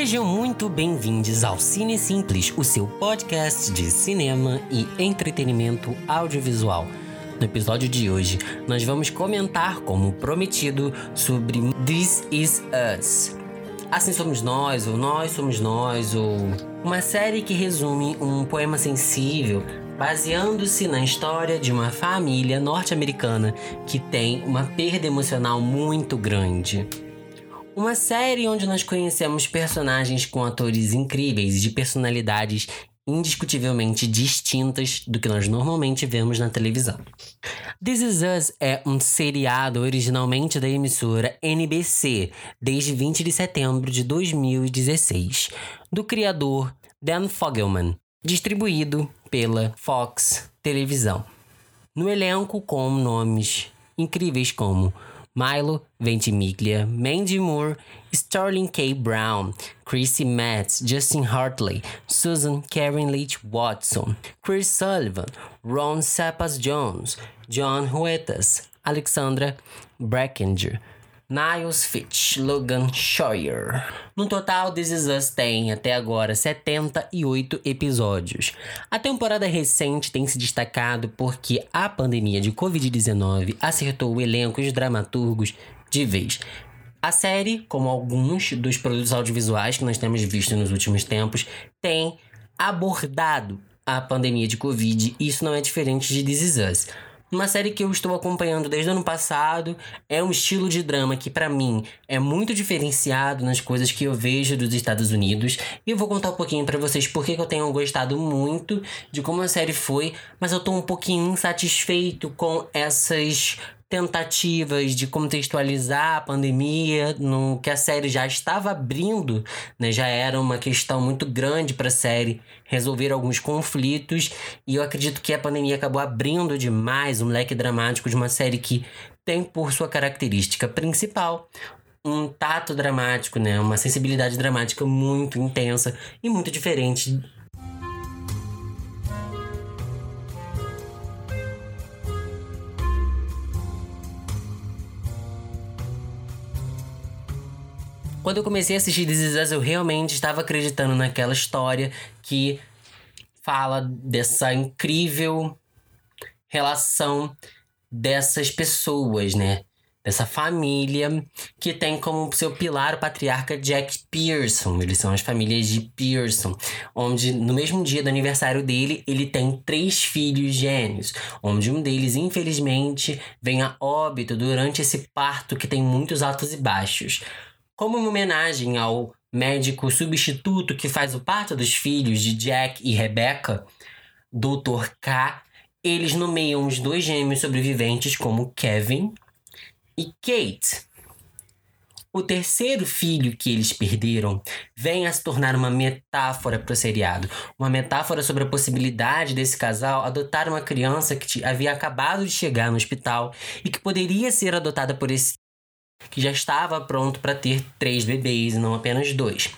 Sejam muito bem-vindos ao Cine Simples, o seu podcast de cinema e entretenimento audiovisual. No episódio de hoje, nós vamos comentar, como prometido, sobre This Is Us. Assim somos nós, ou Nós somos nós, ou uma série que resume um poema sensível baseando-se na história de uma família norte-americana que tem uma perda emocional muito grande. Uma série onde nós conhecemos personagens com atores incríveis e de personalidades indiscutivelmente distintas do que nós normalmente vemos na televisão. This Is Us é um seriado originalmente da emissora NBC desde 20 de setembro de 2016, do criador Dan Fogelman, distribuído pela Fox Televisão. No elenco com nomes incríveis como Milo Ventimiglia, Mandy Moore, Sterling K. Brown, Chrissy Metz, Justin Hartley, Susan Karen Leach Watson, Chris Sullivan, Ron Sappas Jones, John Huetas, Alexandra Brackinger, Niles Fitch, Logan Scheuer. No total, This Is Us tem até agora 78 episódios. A temporada recente tem se destacado porque a pandemia de Covid-19 acertou o elenco e os dramaturgos de vez. A série, como alguns dos produtos audiovisuais que nós temos visto nos últimos tempos, tem abordado a pandemia de Covid e isso não é diferente de This Is Us. Uma série que eu estou acompanhando desde o ano passado. É um estilo de drama que, para mim, é muito diferenciado nas coisas que eu vejo dos Estados Unidos. E eu vou contar um pouquinho para vocês por que eu tenho gostado muito de como a série foi, mas eu tô um pouquinho insatisfeito com essas tentativas de contextualizar a pandemia no que a série já estava abrindo, né? Já era uma questão muito grande para a série resolver alguns conflitos e eu acredito que a pandemia acabou abrindo demais um leque dramático de uma série que tem por sua característica principal um tato dramático, né? Uma sensibilidade dramática muito intensa e muito diferente Quando eu comecei a assistir This Is Us, eu realmente estava acreditando naquela história que fala dessa incrível relação dessas pessoas, né? Dessa família que tem como seu pilar o patriarca Jack Pearson. Eles são as famílias de Pearson, onde no mesmo dia do aniversário dele, ele tem três filhos gêmeos, onde um deles, infelizmente, vem a óbito durante esse parto que tem muitos altos e baixos. Como uma homenagem ao médico substituto que faz o parto dos filhos de Jack e Rebecca, Dr. K, eles nomeiam os dois gêmeos sobreviventes como Kevin e Kate. O terceiro filho que eles perderam vem a se tornar uma metáfora para o seriado. Uma metáfora sobre a possibilidade desse casal adotar uma criança que havia acabado de chegar no hospital e que poderia ser adotada por esse que já estava pronto para ter três bebês e não apenas dois.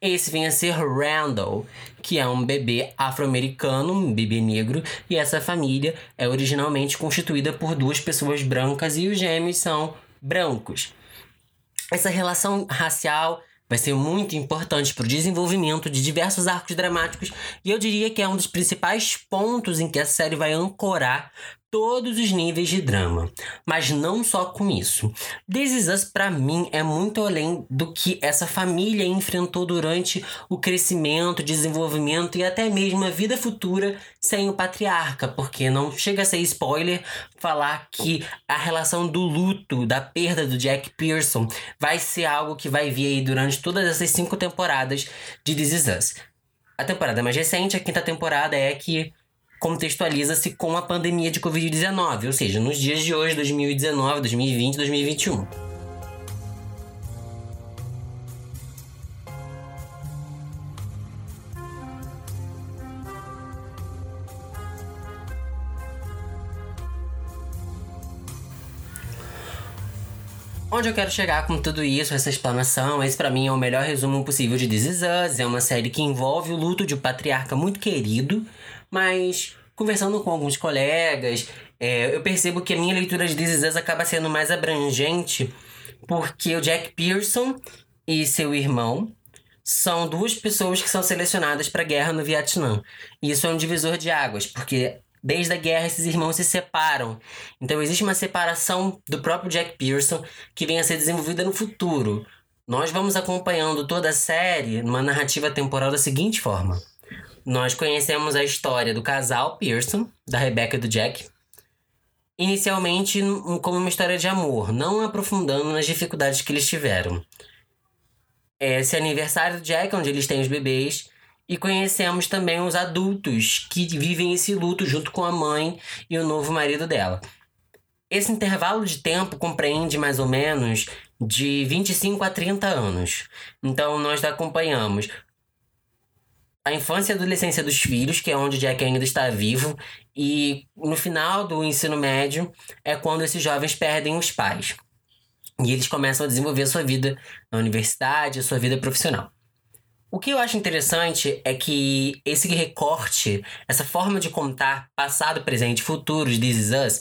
Esse vem a ser Randall, que é um bebê afro-americano, um bebê negro, e essa família é originalmente constituída por duas pessoas brancas e os gêmeos são brancos. Essa relação racial vai ser muito importante para o desenvolvimento de diversos arcos dramáticos e eu diria que é um dos principais pontos em que a série vai ancorar todos os níveis de drama, mas não só com isso. This Is Us, pra mim, é muito além do que essa família enfrentou durante o crescimento, desenvolvimento e até mesmo a vida futura sem o patriarca, porque não chega a ser spoiler falar que a relação do luto, da perda do Jack Pearson, vai ser algo que vai vir aí durante todas essas cinco temporadas de This Is Us. A temporada mais recente, a quinta temporada, é que contextualiza-se com a pandemia de Covid-19, ou seja, nos dias de hoje, 2019, 2020, 2021. Onde eu quero chegar com tudo isso, essa explanação, esse para mim é o melhor resumo possível de This Is Us. É uma série que envolve o luto de um patriarca muito querido, mas conversando com alguns colegas, é, eu percebo que a minha leitura de This Is Us acaba sendo mais abrangente porque o Jack Pearson e seu irmão são duas pessoas que são selecionadas para a guerra no Vietnã. E isso é um divisor de águas, porque desde a guerra esses irmãos se separam. Então existe uma separação do próprio Jack Pearson que vem a ser desenvolvida no futuro. Nós vamos acompanhando toda a série numa narrativa temporal da seguinte forma. Nós conhecemos a história do casal Pearson, da Rebecca e do Jack, inicialmente como uma história de amor, não aprofundando nas dificuldades que eles tiveram esse aniversário do Jack, onde eles têm os bebês. E conhecemos também os adultos que vivem esse luto junto com a mãe e o novo marido dela. Esse intervalo de tempo compreende mais ou menos de 25 a 30 anos. Então nós acompanhamos a infância e adolescência dos filhos, que é onde Jack ainda está vivo, e no final do ensino médio é quando esses jovens perdem os pais. E eles começam a desenvolver a sua vida na universidade, a sua vida profissional. O que eu acho interessante é que esse recorte, essa forma de contar passado, presente futuro de This Is Us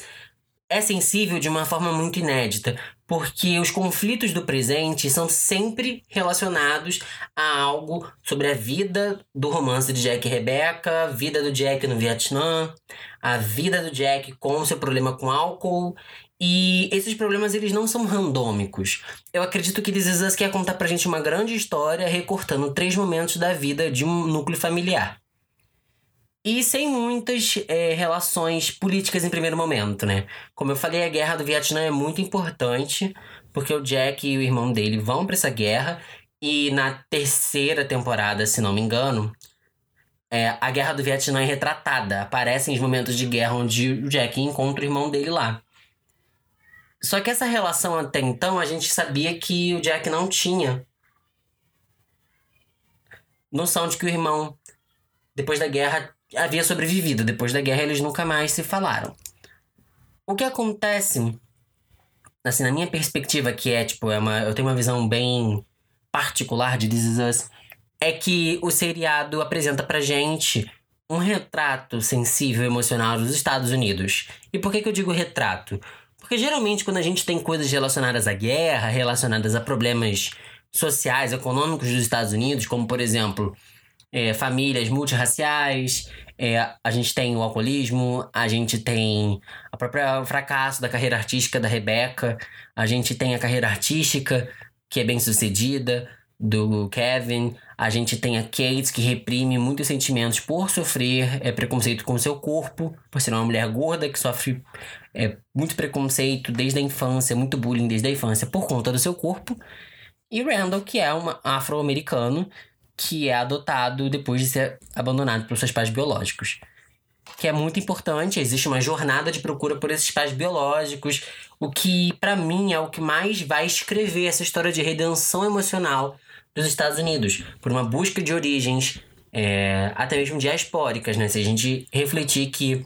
é sensível de uma forma muito inédita, porque os conflitos do presente são sempre relacionados a algo sobre a vida do romance de Jack e Rebecca, a vida do Jack no Vietnã, a vida do Jack com o seu problema com álcool e esses problemas, eles não são randômicos. Eu acredito que This Is quer contar pra gente uma grande história recortando três momentos da vida de um núcleo familiar. E sem muitas é, relações políticas em primeiro momento, né? Como eu falei, a guerra do Vietnã é muito importante, porque o Jack e o irmão dele vão para essa guerra, e na terceira temporada, se não me engano, é, a guerra do Vietnã é retratada. Aparecem os momentos de guerra onde o Jack encontra o irmão dele lá. Só que essa relação até então a gente sabia que o Jack não tinha noção de que o irmão, depois da guerra, havia sobrevivido. Depois da guerra, eles nunca mais se falaram. O que acontece, assim, na minha perspectiva, que é, tipo, é uma, eu tenho uma visão bem particular de This Is Us, é que o seriado apresenta pra gente um retrato sensível emocional dos Estados Unidos. E por que, que eu digo retrato? Porque geralmente quando a gente tem coisas relacionadas à guerra, relacionadas a problemas sociais, econômicos dos Estados Unidos, como por exemplo, é, famílias multirraciais, é, a gente tem o alcoolismo, a gente tem a própria fracasso da carreira artística da Rebecca, a gente tem a carreira artística que é bem sucedida do Kevin, a gente tem a Kate que reprime muitos sentimentos por sofrer é, preconceito com o seu corpo, por ser uma mulher gorda que sofre é, muito preconceito desde a infância, muito bullying desde a infância por conta do seu corpo. E Randall, que é um afro-americano que é adotado depois de ser abandonado pelos seus pais biológicos. Que é muito importante, existe uma jornada de procura por esses pais biológicos, o que para mim é o que mais vai escrever essa história de redenção emocional dos Estados Unidos, por uma busca de origens, é, até mesmo diaspóricas, né? Se a gente refletir que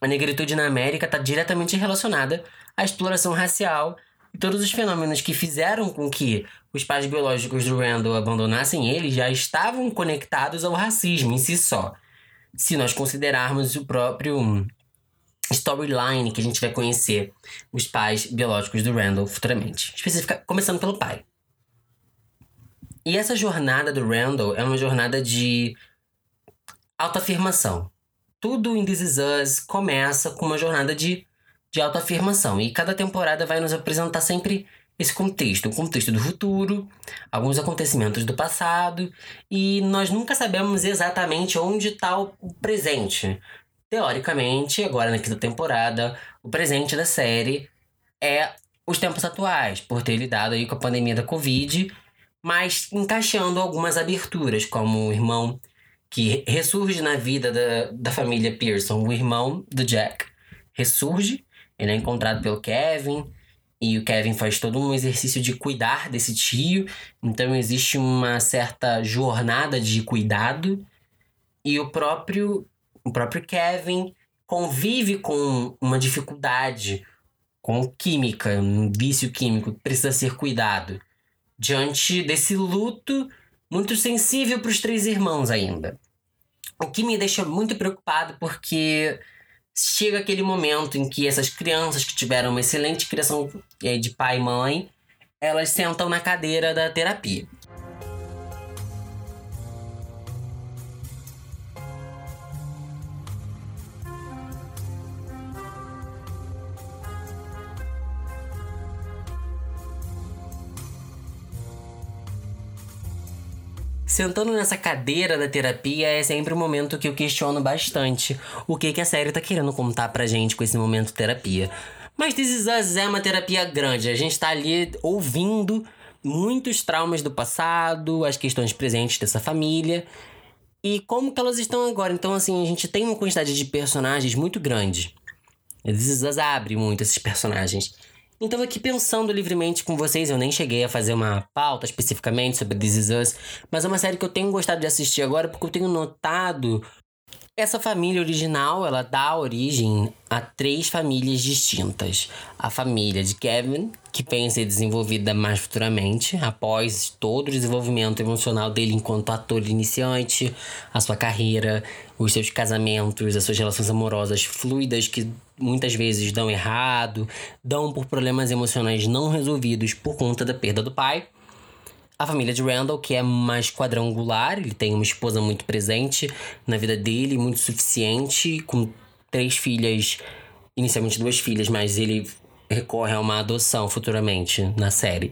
a negritude na América está diretamente relacionada à exploração racial todos os fenômenos que fizeram com que os pais biológicos do Randall abandonassem ele já estavam conectados ao racismo em si só. Se nós considerarmos o próprio storyline que a gente vai conhecer os pais biológicos do Randall futuramente, especifica começando pelo pai. E essa jornada do Randall é uma jornada de autoafirmação. Tudo em This Is Us começa com uma jornada de, de autoafirmação. E cada temporada vai nos apresentar sempre esse contexto, o contexto do futuro, alguns acontecimentos do passado, e nós nunca sabemos exatamente onde está o presente. Teoricamente, agora na quinta temporada, o presente da série é os tempos atuais, por ter lidado aí com a pandemia da Covid mas encaixando algumas aberturas, como o irmão que ressurge na vida da, da família Pearson, o irmão do Jack ressurge, ele é encontrado pelo Kevin, e o Kevin faz todo um exercício de cuidar desse tio, então existe uma certa jornada de cuidado, e o próprio, o próprio Kevin convive com uma dificuldade, com química, um vício químico que precisa ser cuidado diante desse luto muito sensível para os três irmãos ainda. O que me deixa muito preocupado porque chega aquele momento em que essas crianças que tiveram uma excelente criação é, de pai e mãe, elas sentam na cadeira da terapia. Sentando nessa cadeira da terapia é sempre um momento que eu questiono bastante o que, que a série tá querendo contar pra gente com esse momento terapia. Mas This Is Us é uma terapia grande, a gente tá ali ouvindo muitos traumas do passado, as questões presentes dessa família e como que elas estão agora. Então, assim, a gente tem uma quantidade de personagens muito grande. This Is Us abre muito esses personagens. Então, aqui pensando livremente com vocês, eu nem cheguei a fazer uma pauta especificamente sobre This Is Us, mas é uma série que eu tenho gostado de assistir agora porque eu tenho notado essa família original, ela dá origem a três famílias distintas. A família de Kevin, que vem ser desenvolvida mais futuramente, após todo o desenvolvimento emocional dele enquanto ator iniciante, a sua carreira, os seus casamentos, as suas relações amorosas fluidas que muitas vezes dão errado, dão por problemas emocionais não resolvidos por conta da perda do pai. A família de Randall, que é mais quadrangular, ele tem uma esposa muito presente na vida dele, muito suficiente, com três filhas, inicialmente duas filhas, mas ele recorre a uma adoção futuramente na série.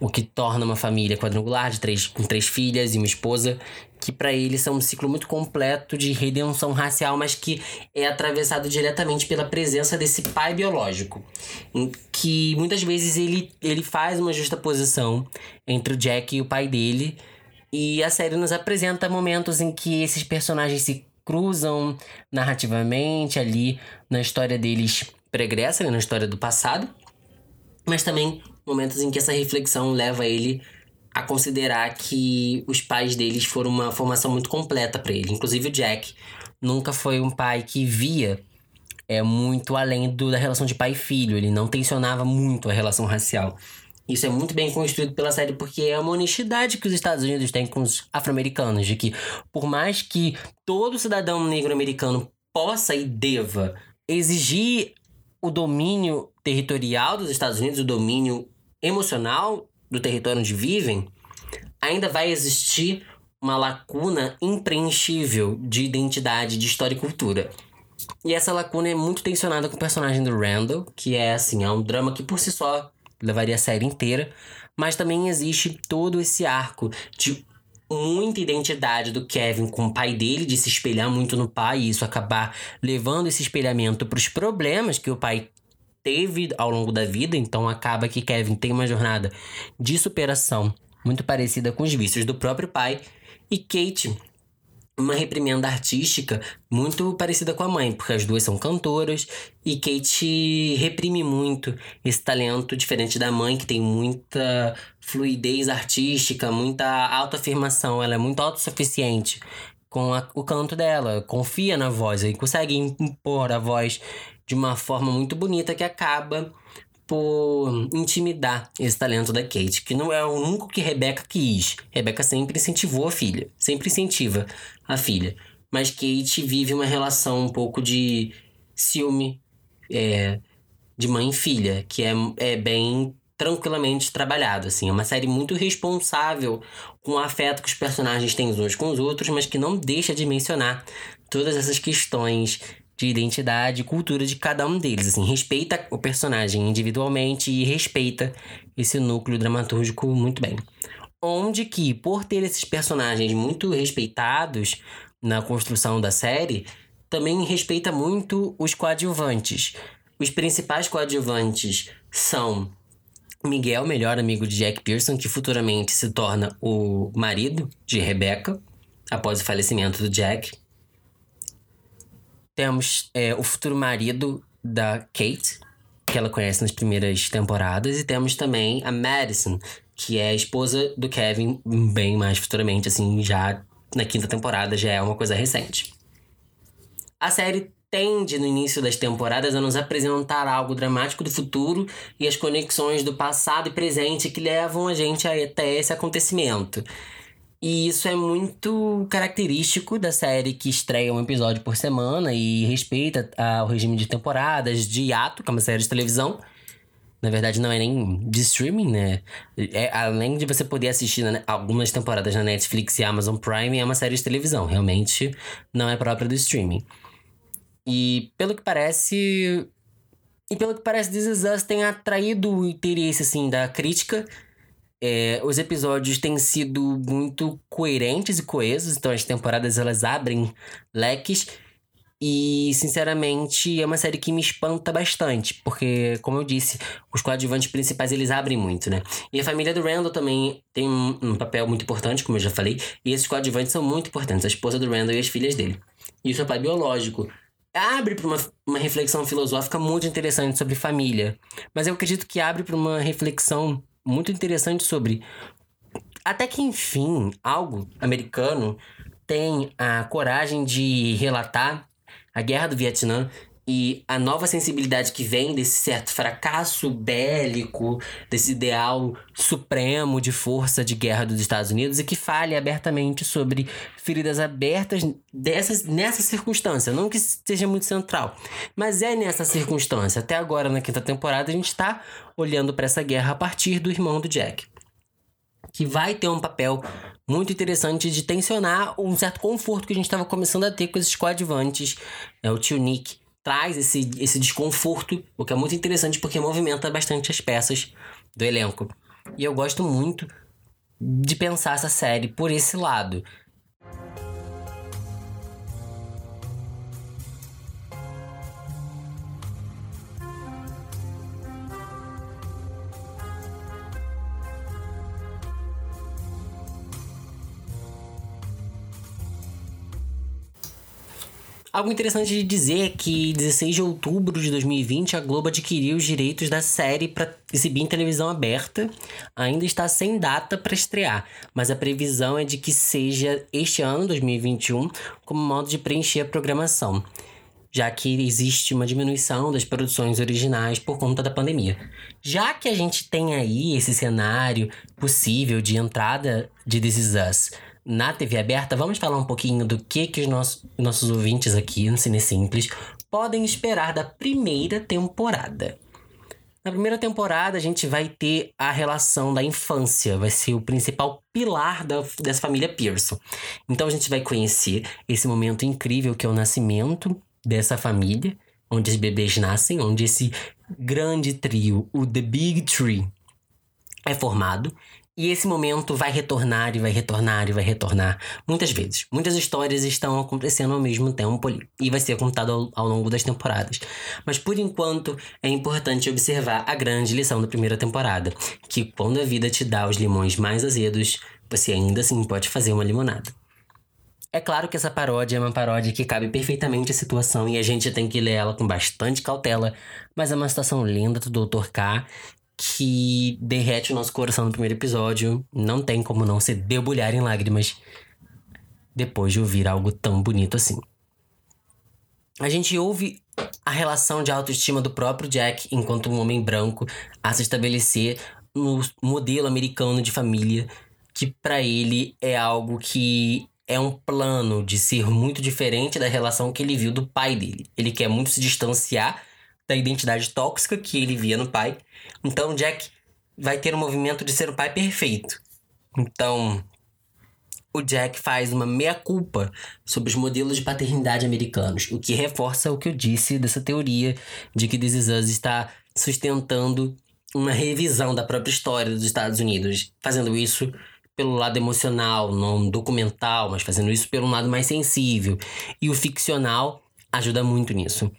O que torna uma família quadrangular de três, com três filhas e uma esposa, que para ele são um ciclo muito completo de redenção racial, mas que é atravessado diretamente pela presença desse pai biológico, em que muitas vezes ele, ele faz uma justa posição entre o Jack e o pai dele, e a série nos apresenta momentos em que esses personagens se cruzam narrativamente ali na história deles pregressa, né, na história do passado, mas também momentos em que essa reflexão leva ele a considerar que os pais deles foram uma formação muito completa para ele. Inclusive o Jack nunca foi um pai que via é muito além do, da relação de pai e filho. Ele não tensionava muito a relação racial. Isso é muito bem construído pela série porque é uma honestidade que os Estados Unidos têm com os afro-americanos, de que por mais que todo cidadão negro americano possa e deva exigir o domínio territorial dos Estados Unidos, o domínio emocional do território onde vivem, ainda vai existir uma lacuna impreenchível de identidade, de história e cultura. E essa lacuna é muito tensionada com o personagem do Randall, que é assim, é um drama que por si só levaria a série inteira, mas também existe todo esse arco de muita identidade do Kevin com o pai dele, de se espelhar muito no pai e isso acabar levando esse espelhamento para os problemas que o pai teve ao longo da vida, então acaba que Kevin tem uma jornada de superação muito parecida com os vícios do próprio pai e Kate uma reprimenda artística muito parecida com a mãe, porque as duas são cantoras e Kate reprime muito esse talento diferente da mãe, que tem muita fluidez artística, muita autoafirmação, ela é muito autossuficiente com a, o canto dela, confia na voz e consegue impor a voz de uma forma muito bonita que acaba por intimidar esse talento da Kate, que não é o único que Rebecca quis. Rebecca sempre incentivou a filha, sempre incentiva a filha. Mas Kate vive uma relação um pouco de ciúme é, de mãe e filha, que é, é bem tranquilamente trabalhado, assim. É uma série muito responsável com o afeto que os personagens têm uns com os outros, mas que não deixa de mencionar todas essas questões de identidade e cultura de cada um deles. Assim, respeita o personagem individualmente e respeita esse núcleo dramatúrgico muito bem. Onde que, por ter esses personagens muito respeitados na construção da série, também respeita muito os coadjuvantes. Os principais coadjuvantes são Miguel, melhor amigo de Jack Pearson, que futuramente se torna o marido de Rebecca após o falecimento do Jack. Temos é, o futuro marido da Kate, que ela conhece nas primeiras temporadas, e temos também a Madison, que é a esposa do Kevin, bem mais futuramente, assim, já na quinta temporada, já é uma coisa recente. A série tende, no início das temporadas, a nos apresentar algo dramático do futuro e as conexões do passado e presente que levam a gente até esse acontecimento. E isso é muito característico da série que estreia um episódio por semana e respeita ah, o regime de temporadas, de ato, que é uma série de televisão. Na verdade, não é nem de streaming, né? É, além de você poder assistir algumas temporadas na Netflix e Amazon Prime, é uma série de televisão. Realmente não é própria do streaming. E pelo que parece. E pelo que parece, This Is Us tem atraído o interesse, assim, da crítica É, os episódios têm sido muito coerentes e coesos, então as temporadas elas abrem leques. E, sinceramente, é uma série que me espanta bastante, porque, como eu disse, os coadjuvantes principais eles abrem muito, né? E a família do Randall também tem um, um papel muito importante, como eu já falei, e esses coadjuvantes são muito importantes, a esposa do Randall e as filhas dele. E o seu pai biológico, abre para uma, uma reflexão filosófica muito interessante sobre família. Mas eu acredito que abre para uma reflexão muito interessante sobre até que enfim algo americano tem a coragem de relatar a guerra do Vietnã e a nova sensibilidade que vem desse certo fracasso bélico, desse ideal supremo de força de guerra dos Estados Unidos e que fale abertamente sobre feridas abertas dessas, nessa circunstância. Não que seja muito central, mas é nessa circunstância. Até agora, na quinta temporada, a gente está olhando para essa guerra a partir do irmão do Jack. Que vai ter um papel muito interessante de tensionar um certo conforto que a gente estava começando a ter com esses coadjuvantes. É, o tio Nick traz esse, esse desconforto, o que é muito interessante porque movimenta bastante as peças do elenco. E eu gosto muito de pensar essa série por esse lado. Algo interessante de dizer é que 16 de outubro de 2020 a Globo adquiriu os direitos da série para exibir em televisão aberta. Ainda está sem data para estrear, mas a previsão é de que seja este ano, 2021, como modo de preencher a programação, já que existe uma diminuição das produções originais por conta da pandemia. Já que a gente tem aí esse cenário possível de entrada de This Is Us na TV aberta, vamos falar um pouquinho do que, que os nossos, nossos ouvintes aqui no Cine Simples podem esperar da primeira temporada. Na primeira temporada, a gente vai ter a relação da infância, vai ser o principal pilar da, dessa família Pearson. Então, a gente vai conhecer esse momento incrível que é o nascimento dessa família, onde os bebês nascem, onde esse grande trio, o The Big Tree, é formado. E esse momento vai retornar e vai retornar e vai retornar muitas vezes. Muitas histórias estão acontecendo ao mesmo tempo ali. E vai ser contado ao, ao, longo das temporadas. Mas por enquanto é importante observar a grande lição da primeira temporada: que quando a vida te dá os limões mais azedos, você ainda assim pode fazer uma limonada. É claro que essa paródia é uma paródia que cabe perfeitamente à situação e a gente tem que ler ela com bastante cautela, mas é uma situação linda do Dr. K que derrete o nosso coração no primeiro episódio. Não tem como não se debulhar em lágrimas depois de ouvir algo tão bonito assim. A gente ouve a relação de autoestima do próprio Jack enquanto um homem branco a se estabelecer no modelo americano de família, que para ele é algo que é um plano de ser muito diferente da relação que ele viu do pai dele. Ele quer muito se distanciar da identidade tóxica que ele via no pai. Então, Jack vai ter um movimento de ser o pai perfeito. Então, o Jack faz uma meia-culpa sobre os modelos de paternidade americanos, o que reforça o que eu disse dessa teoria de que This Is Us está sustentando uma revisão da própria história dos Estados Unidos, fazendo isso pelo lado emocional, não documental, mas fazendo isso pelo lado mais sensível. E o ficcional ajuda muito nisso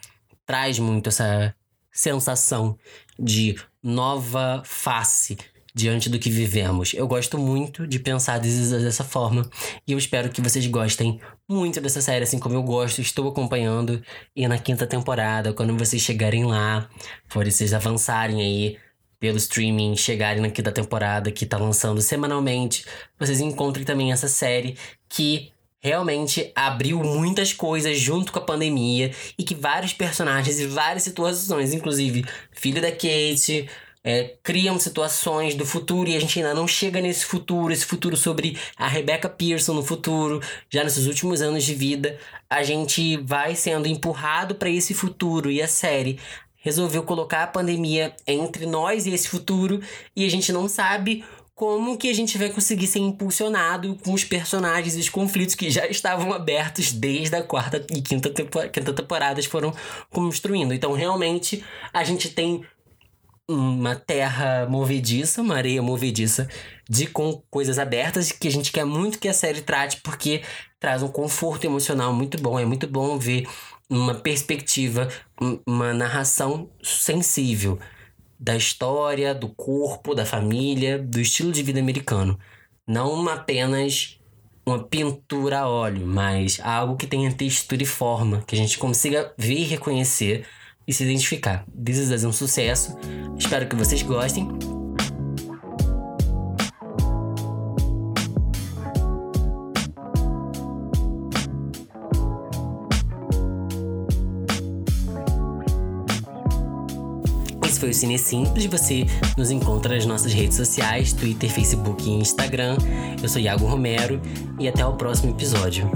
traz muito essa sensação de nova face diante do que vivemos. Eu gosto muito de pensar dessa forma e eu espero que vocês gostem muito dessa série, assim como eu gosto. Estou acompanhando e na quinta temporada, quando vocês chegarem lá, for vocês avançarem aí pelo streaming, chegarem na quinta temporada que tá lançando semanalmente, vocês encontrem também essa série que realmente abriu muitas coisas junto com a pandemia e que vários personagens e várias situações, inclusive filho da Kate, é, criam situações do futuro e a gente ainda não chega nesse futuro, esse futuro sobre a Rebecca Pearson no futuro, já nesses últimos anos de vida, a gente vai sendo empurrado para esse futuro e a série resolveu colocar a pandemia entre nós e esse futuro e a gente não sabe como que a gente vai conseguir ser impulsionado com os personagens e os conflitos que já estavam abertos desde a quarta e quinta, tempo, quinta temporadas foram construindo. Então, realmente, a gente tem uma terra movediça, uma areia movediça, de com coisas abertas que a gente quer muito que a série trate, porque traz um conforto emocional muito bom. É muito bom ver uma perspectiva, uma narração sensível da história, do corpo, da família, do estilo de vida americano. Não apenas uma pintura a óleo, mas algo que tenha textura e forma, que a gente consiga ver e reconhecer e se identificar. This is um sucesso. Espero que vocês gostem. Foi o Cine Simples. Você nos encontra nas nossas redes sociais: Twitter, Facebook e Instagram. Eu sou Iago Romero e até o próximo episódio.